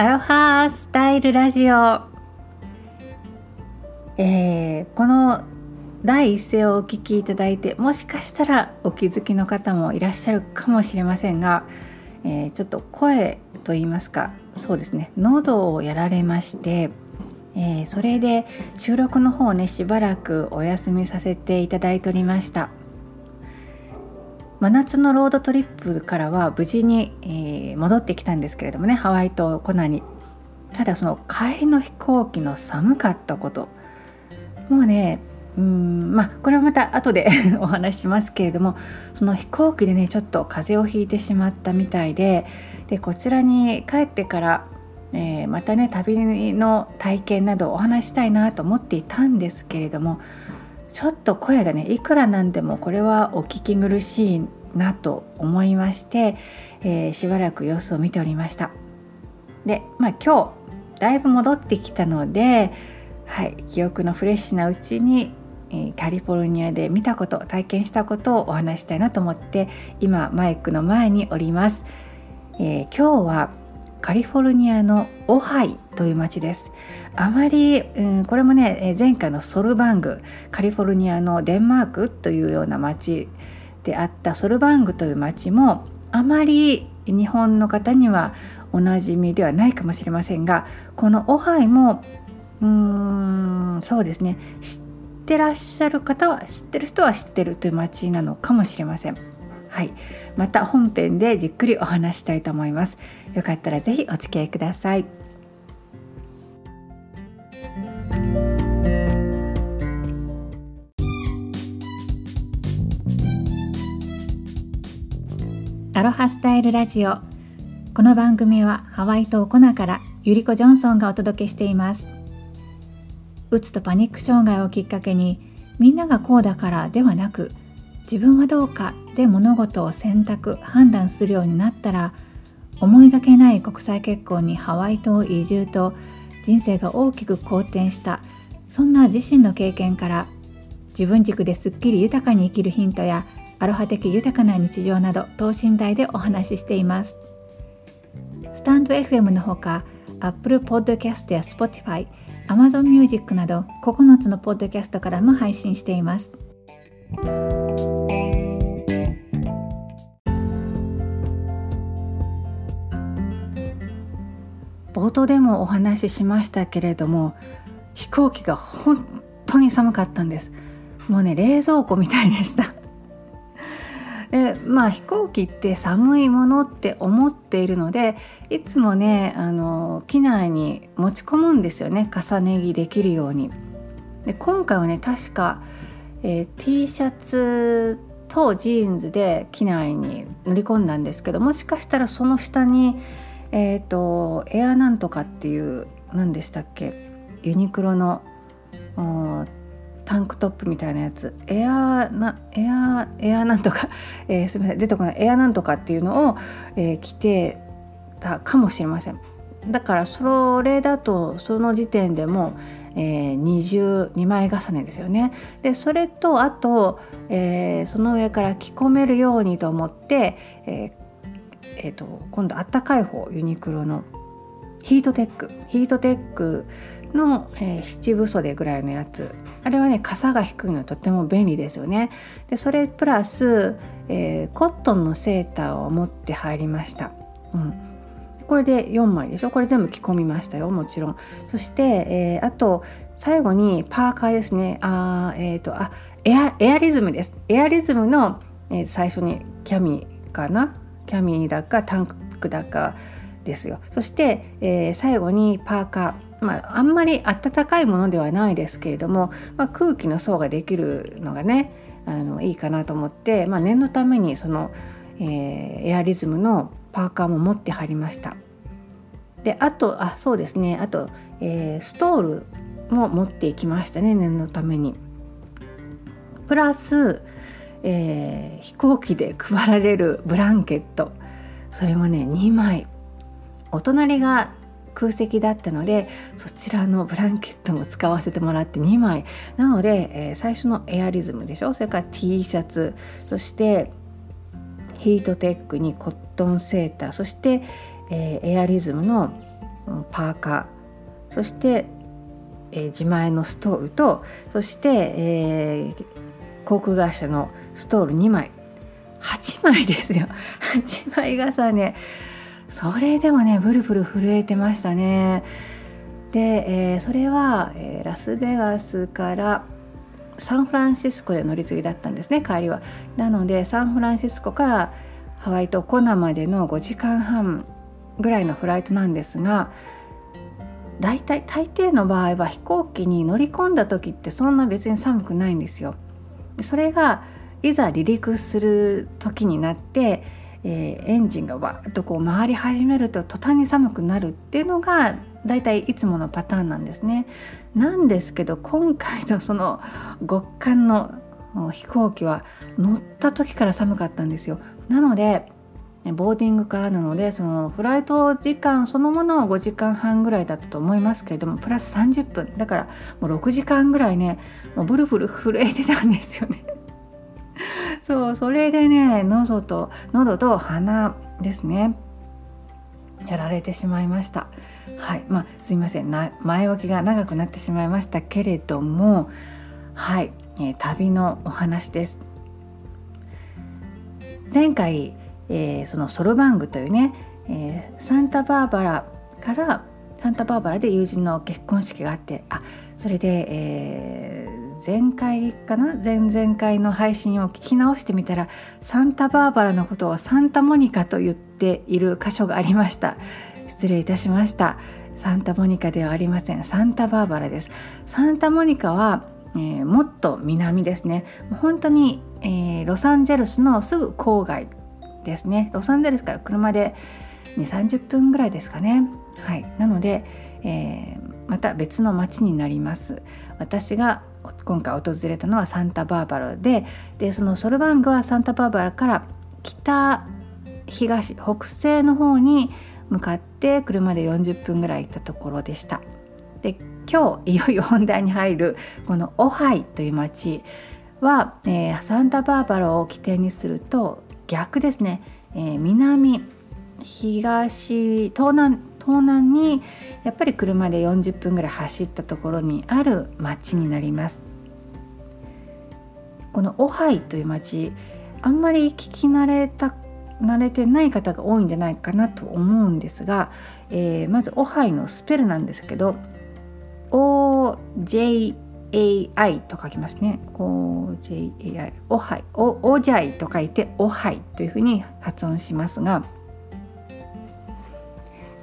アロハスタイルラジオ、えー、この第一声をお聞きいただいてもしかしたらお気づきの方もいらっしゃるかもしれませんが、えー、ちょっと声と言いますかそうですね喉をやられまして、えー、それで収録の方ねしばらくお休みさせていただいておりました。真夏のロードトリップからは無事に、えー、戻ってきたんですけれどもねハワイとコナにただその帰りの飛行機の寒かったこと。もうねうんまあこれはまた後で お話ししますけれどもその飛行機でねちょっと風邪をひいてしまったみたいででこちらに帰ってから、えー、またね旅の体験などお話したいなと思っていたんですけれどもちょっと声がねいくらなんでもこれはお聞き苦しいなと思いまして、えー、しばらく様子を見ておりました。でまあ今日だいぶ戻ってきたので、はい、記憶のフレッシュなうちにカリフォルニアで見たこと体験したことをお話したいなと思って今マイクの前におります、えー、今日はカリフォルニアのオハイという町です。あまり、うん、これもね前回のソルバングカリフォルニアのデンマークというような町であったソルバングという町もあまり日本の方にはおなじみではないかもしれませんがこのオハイもうーんそうですね知ってらっしゃる方は知ってる人は知ってるという街なのかもしれません。はい、また本編でじっくりお話したいと思います。よかったらぜひお付き合いください。アロハスタイルラジオ。この番組はハワイ島コナからゆりこジョンソンがお届けしています。うつとパニック障害をきっかけにみんながこうだからではなく自分はどうかで物事を選択判断するようになったら思いがけない国際結婚にハワイ島移住と人生が大きく好転したそんな自身の経験から自分軸ですっきり豊かに生きるヒントやアロハ的豊かな日常など等身大でお話ししています。スタンド FM のほか Apple Podcast や Spotify Amazon Music など9つのポッドキャストからも配信しています。冒頭でもお話ししましたけれども飛行機が本当に寒かったんです。もうね冷蔵庫みたいでした。まあ飛行機って寒いものって思っているのでいつもねあの機内に持ち込むんですよね重ね着できるように。で今回はね確か、えー、T シャツとジーンズで機内に乗り込んだんですけどもしかしたらその下にえっ、ー、とエアなんとかっていう何でしたっけ？ユニクロのタンクトップみたいなやつ。エアなエアエアなんとか、えー、すみません。出てこない。エアなんとかっていうのを、えー、着てたかもしれません。だからそれだとその時点でも、えー、2枚重ねですよね。でそれとあと、えー、その上から着込めるようにと思って、えーえー、と今度あったかい方ユニクロのヒートテック。ヒートテックの、えー、七分袖ぐらいのやつ。あれはね傘が低いのとっても便利ですよね。でそれプラス、えー、コットンのセーターを持って入りました、うん、これで4枚でしょ？これ全部着込みましたよ。もちろん。そして、えー、あと最後にパーカーですね。あえっ、ー、とあエアエアリズムです。エアリズムの、えー、最初にキャミかな？キャミだかタンクだかですよ。そして、えー、最後にパーカー。まあ、あんまり暖かいものではないですけれども、まあ、空気の層ができるのがねあのいいかなと思って、まあ、念のためにその、えー、エアリズムのパーカーも持ってはりました。であとあそうですねあと、えー、ストールも持っていきましたね念のために。プラス、えー、飛行機で配られるブランケットそれもね2枚お隣が空席だったのでそちらのブランケットも使わせてもらって2枚。なので、えー、最初のエアリズムでしょ？それから T シャツ。そしてヒートテックにコットンセーター。そして、えー、エアリズムのパーカー。そして、えー、自前のストールとそして、えー、航空会社のストール2枚。8枚ですよ。8枚傘ね。それでもねブルブル震えてましたねで、えー、それは、えー、ラスベガスからサンフランシスコで乗り継ぎだったんですね帰りはなのでサンフランシスコからハワイとコナまでの5時間半ぐらいのフライトなんですが大体大抵の場合は飛行機に乗り込んだ時ってそんな別に寒くないんですよ。それがいざ離陸する時になって、えー、エンジンがわっとこう回り始めると途端に寒くなるっていうのが大体いつものパターンなんですね。なんですけど今回のその極寒の飛行機は乗った時から寒かったんですよ。なのでボーディングからなのでそのフライト時間そのものは5時間半ぐらいだったと思いますけれどもプラス30分だからもう6時間ぐらいねもうブルブル震えてたんですよね。そうそれでね喉と喉と鼻ですねやられてしまいました。はいまあ、すいません前置きが長くなってしまいましたけれどもはい、えー、旅のお話です。前回えー、そのソルバングというね、えー、サンタバーバラからサンタバーバラで友人の結婚式があってあそれで、えー、前回かな？前々回の配信を聞き直してみたらサンタバーバラのことをサンタモニカと言っている箇所がありました。失礼いたしました。サンタモニカではありません。サンタバーバラです。サンタモニカは、えー、もっと南ですね。本当に、えー、ロサンゼルスのすぐ郊外ですね。ロサンゼルスから車で2 3 0分ぐらいですかね。はい。なので、えー、また別の町になります。私が今回訪れたのはサンタバーバラででそのソルバングはサンタバーバラから北東北西の方に向かって車で40分ぐらい行ったところでした。で今日いよいよ本題に入るこのオハイという町は、えー、サンタバーバラを起点にすると逆ですね、えー、南東東南東南にやっぱり車で40分ぐらい走ったところにある町になりますこのオハイという町あんまり聞き慣れた慣れてない方が多いんじゃないかなと思うんですが、えー、まずオハイのスペルなんですけど OJ AI と書きますね。OJAI オハイオオジャイと書いてオハイというふうに発音しますが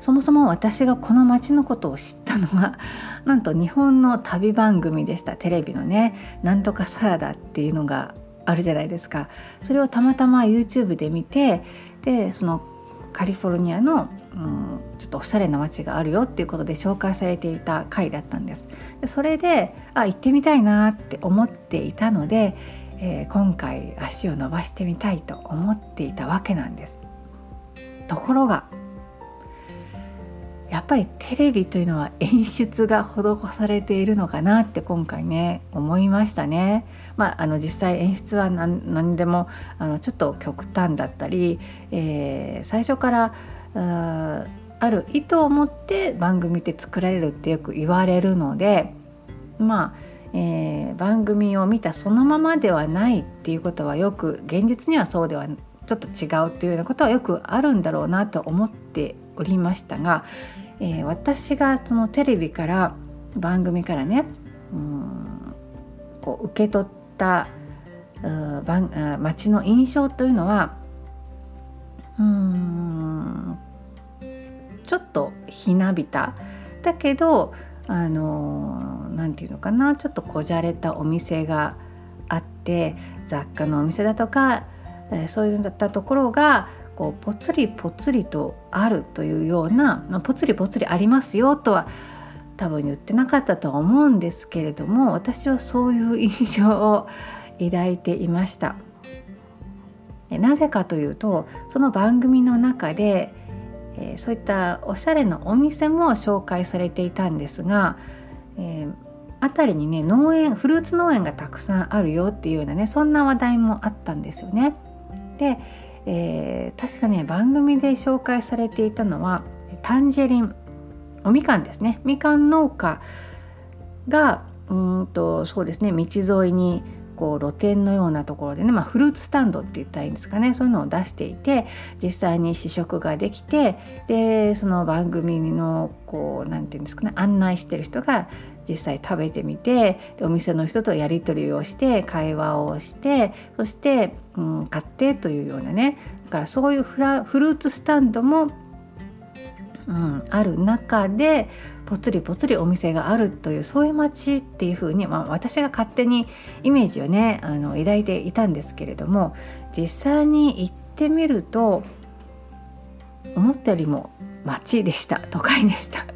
そもそも私がこの町のことを知ったのは なんと日本の旅番組でした。テレビのね「なんとかサラダ」っていうのがあるじゃないですか。それをたまたま YouTube で見てでそのカリフォルニアのうん、ちょっとおしゃれな街があるよっていうことで紹介されていた回だったんです。でそれであ行ってみたいなって思っていたので、えー、今回足を伸ばしてみたいと思っていたわけなんです。ところがやっぱりテレビというのは演出が施されているのかなって今回ね思いましたね。まあ、あの実際演出は何でもあのちょっと極端だったり、えー、最初からある意図を持って番組って作られるってよく言われるのでまあ、えー、番組を見たそのままではないっていうことはよく現実にはそうではちょっと違うっていうようなことはよくあるんだろうなと思っておりましたが、えー、私がそのテレビから番組からねうんこう受け取った街の印象というのはうんちょっとひなびた。だけどあの何て言うのかなちょっとこじゃれたお店があって雑貨のお店だとか、えー、そういったところがこうぽつりぽつりとあるというような、まあ、ぽつりぽつりありますよとは多分言ってなかったとは思うんですけれども私はそういう印象を抱いていました。なぜかというとその番組の中で、えー、そういったおしゃれなお店も紹介されていたんですが、えー、辺りにね農園フルーツ農園がたくさんあるよっていうようなねそんな話題もあったんですよね。で、えー、確かね番組で紹介されていたのはタンジェリンおみかんですね。みかん農家がうんとそうですね道沿いにこう露店のようなところでね、まあ、フルーツスタンドって言ったらいいんですかね。そういうのを出していて実際に試食ができてでその番組のこう何て言うんですかね案内してる人が実際食べてみてお店の人とやり取りをして会話をしてそして、うん、買ってというようなね。だからそういうフラフルーツスタンドも、うん、ある中でぽつりぽつりお店があるというそういう街っていう風に、まあ、私が勝手にイメージをねあの抱いていたんですけれども実際に行ってみると思ったよりも街でした。都会でした。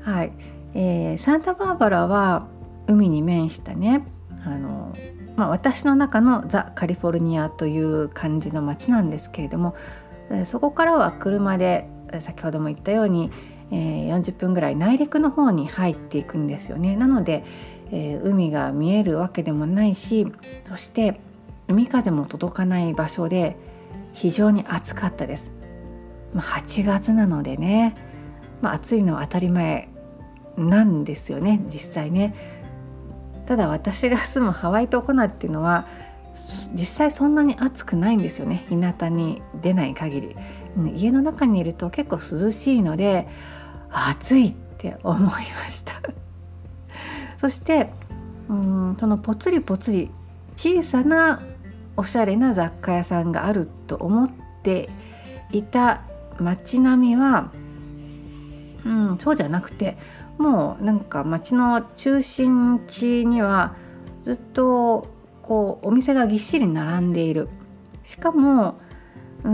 はい、えー、サンタバーバラは海に面したねあの、まあ、私の中のザ・カリフォルニアという感じの街なんですけれどもそこからは車で先ほども言ったようにえー、40分ぐらい内陸の方に入っていくんですよね。なので、えー、海が見えるわけでもないしそして海風も届かない場所で非常に暑かったです。まあ、8月なのでね、まあ、暑いのは当たり前なんですよね実際ね。ただ私が住むハワイ島コナっていうのは実際そんなに暑くないんですよね日向に出ない限り家の中にいると結構涼しいので暑いって思いました そしてうんそのぽつりぽつり小さなおしゃれな雑貨屋さんがあると思っていた街並みは、うん、そうじゃなくてもうなんか街の中心地にはずっとこうお店がぎっしり並んでいる。しかもうー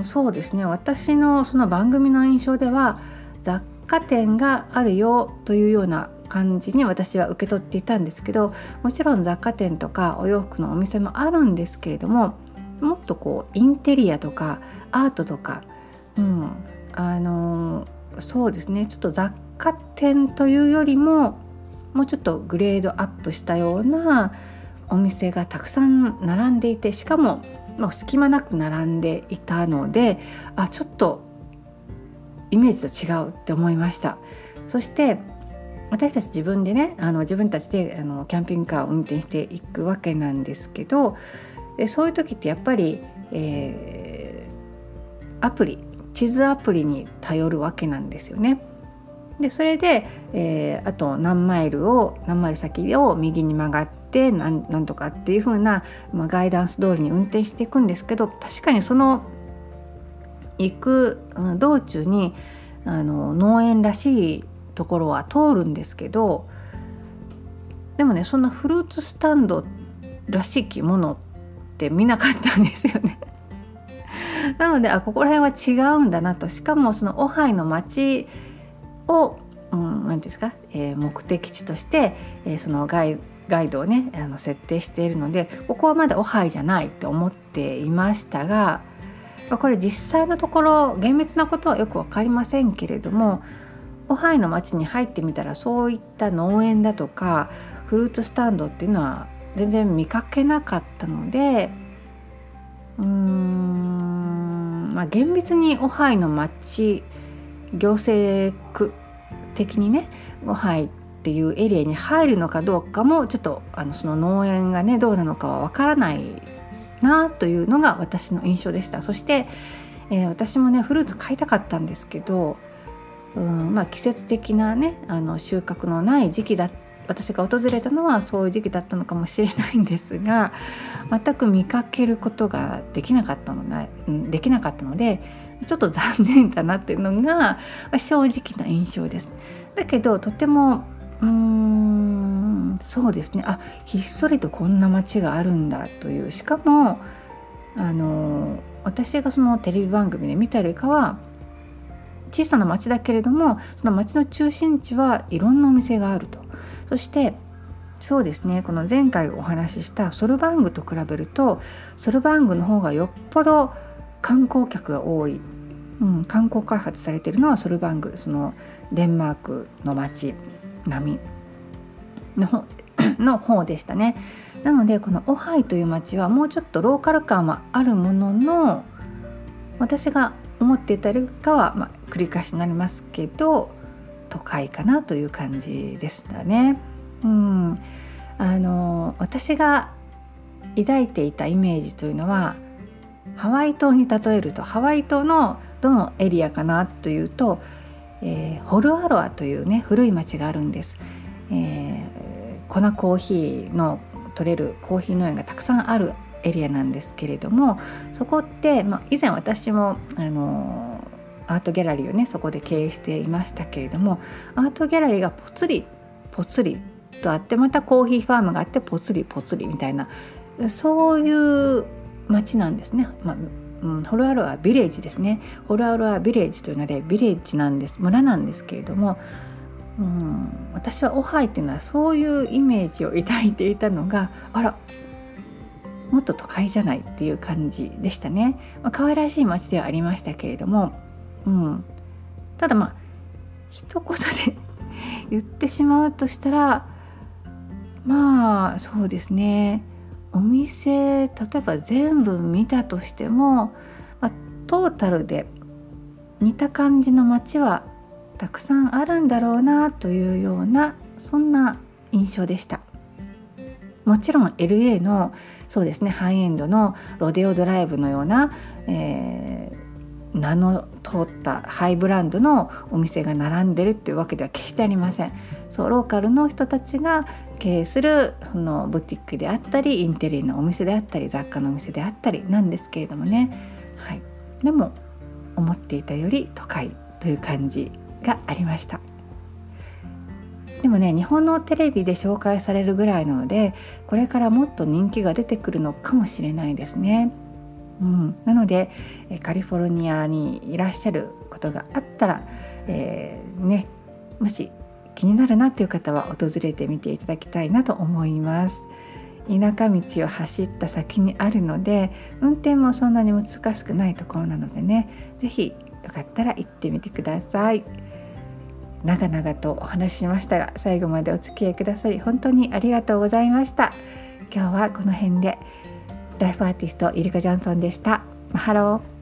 んそうですね。私のその番組の印象では雑貨店があるよというような感じに私は受け取っていたんですけどもちろん雑貨店とかお洋服のお店もあるんですけれどももっとこうインテリアとかアートとか、うん、あのそうですね。ちょっと雑貨店というよりももうちょっとグレードアップしたようなお店がたくさん並んでいてしかももう隙間なく並んでいたのであちょっとイメージと違うって思いましたそして私たち自分でねあの自分たちであのキャンピングカーを運転していくわけなんですけどでそういう時ってやっぱり、えー、アプリ地図アプリに頼るわけなんですよね。でそれで、えー、あと何マイルを何マイル先を右に曲がってなんとかっていう風な、まあ、ガイダンス通りに運転していくんですけど確かにその行く道中にあの農園らしいところは通るんですけどでもねそんなフルーツスタンドらしきものって見なかったんですよね。なのであここら辺は違うんだなとしかもそのオハイの町を何、うん、て言うんですか、えー、目的地として、えー、そのガイガイドをねあの設定しているのでここはまだオハイじゃないと思っていましたがこれ実際のところ厳密なことはよく分かりませんけれどもオハイの町に入ってみたらそういった農園だとかフルーツスタンドっていうのは全然見かけなかったのでうーんまあ厳密にオハイの町行政区的にねオハイっていうエリアに入るのかどうかもちょっとあのその農園がねどうなのかは分からないなというのが私の印象でした。そして、えー、私もねフルーツ買いたかったんですけどうんまあ季節的なねあの収穫のない時期だ私が訪れたのはそういう時期だったのかもしれないんですが全く見かけることができなかったのでできなかったのでちょっと残念だなっていうのが正直な印象です。だけどとてもうーんそうですね。あひっそりとこんな街があるんだという。しかもあの私がそのテレビ番組で見たよりかは小さな町だけれどもその町の中心地はいろんなお店があると。そしてそうですね。この前回お話ししたソルバングと比べるとソルバングの方がよっぽど観光客が多い、うん、観光開発されてるのはソルバングそのデンマークの町並みの の方でしたね。なのでこのオハイという町はもうちょっとローカル感はあるものの私が思っていたよりかは、まあ、繰り返しになりますけど都会かなという感じでしたね。うん、あの私が抱いていたイメージというのはハワイ島に例えるとハワイ島のどのエリアかなというと、えー、ホルアロアというね古い町があるんです。えー、粉コーヒーの取れるコーヒー農園がたくさんあるエリアなんですけれどもそこって、まあ、以前私もあのアートギャラリーをねそこで経営していましたけれどもアートギャラリーがぽつりぽつりとあってまたコーヒーファームがあってぽつりぽつりみたいなそういう町なんですね。まあうん、ホルアロアビレッジですね。ホルアロアビレッジというのでビレッジなんです。村なんですけれども、うん、私はオハイっていうのはそういうイメージを抱いていたのがあらもっと都会じゃないっていう感じでしたね、まあ、可愛らしい街ではありましたけれども、うん、ただまあ一言で 言ってしまうとしたらまあそうですね。お店例えば全部見たとしても、まあ、トータルで似た感じの街はたくさんあるんだろうなというようなそんな印象でした。もちろん LA のそうですねハイエンドのロデオドライブのような、えー、名の通ったハイブランドのお店が並んでるっていうわけでは決してありません。そうローカルの人たちが経営するそのブティックであったりインテリアのお店であったり雑貨のお店であったりなんですけれどもね、はい、でも思っていたより都会という感じがありました。でもね日本のテレビで紹介されるぐらいなのでこれからもっと人気が出てくるのかもしれないですね。うん、なのでカリフォルニアにいらっしゃることがあったら、えー、ねもし気になるなという方は訪れてみていただきたいなと思います。田舎道を走った先にあるので運転もそんなに難しくないところなのでね是非よかったら行ってみてください。長々とお話ししましたが最後までお付き合いくださり本当にありがとうございました。今日はこの辺でライフアーティストイルカ・ジョンソンでした。マハロー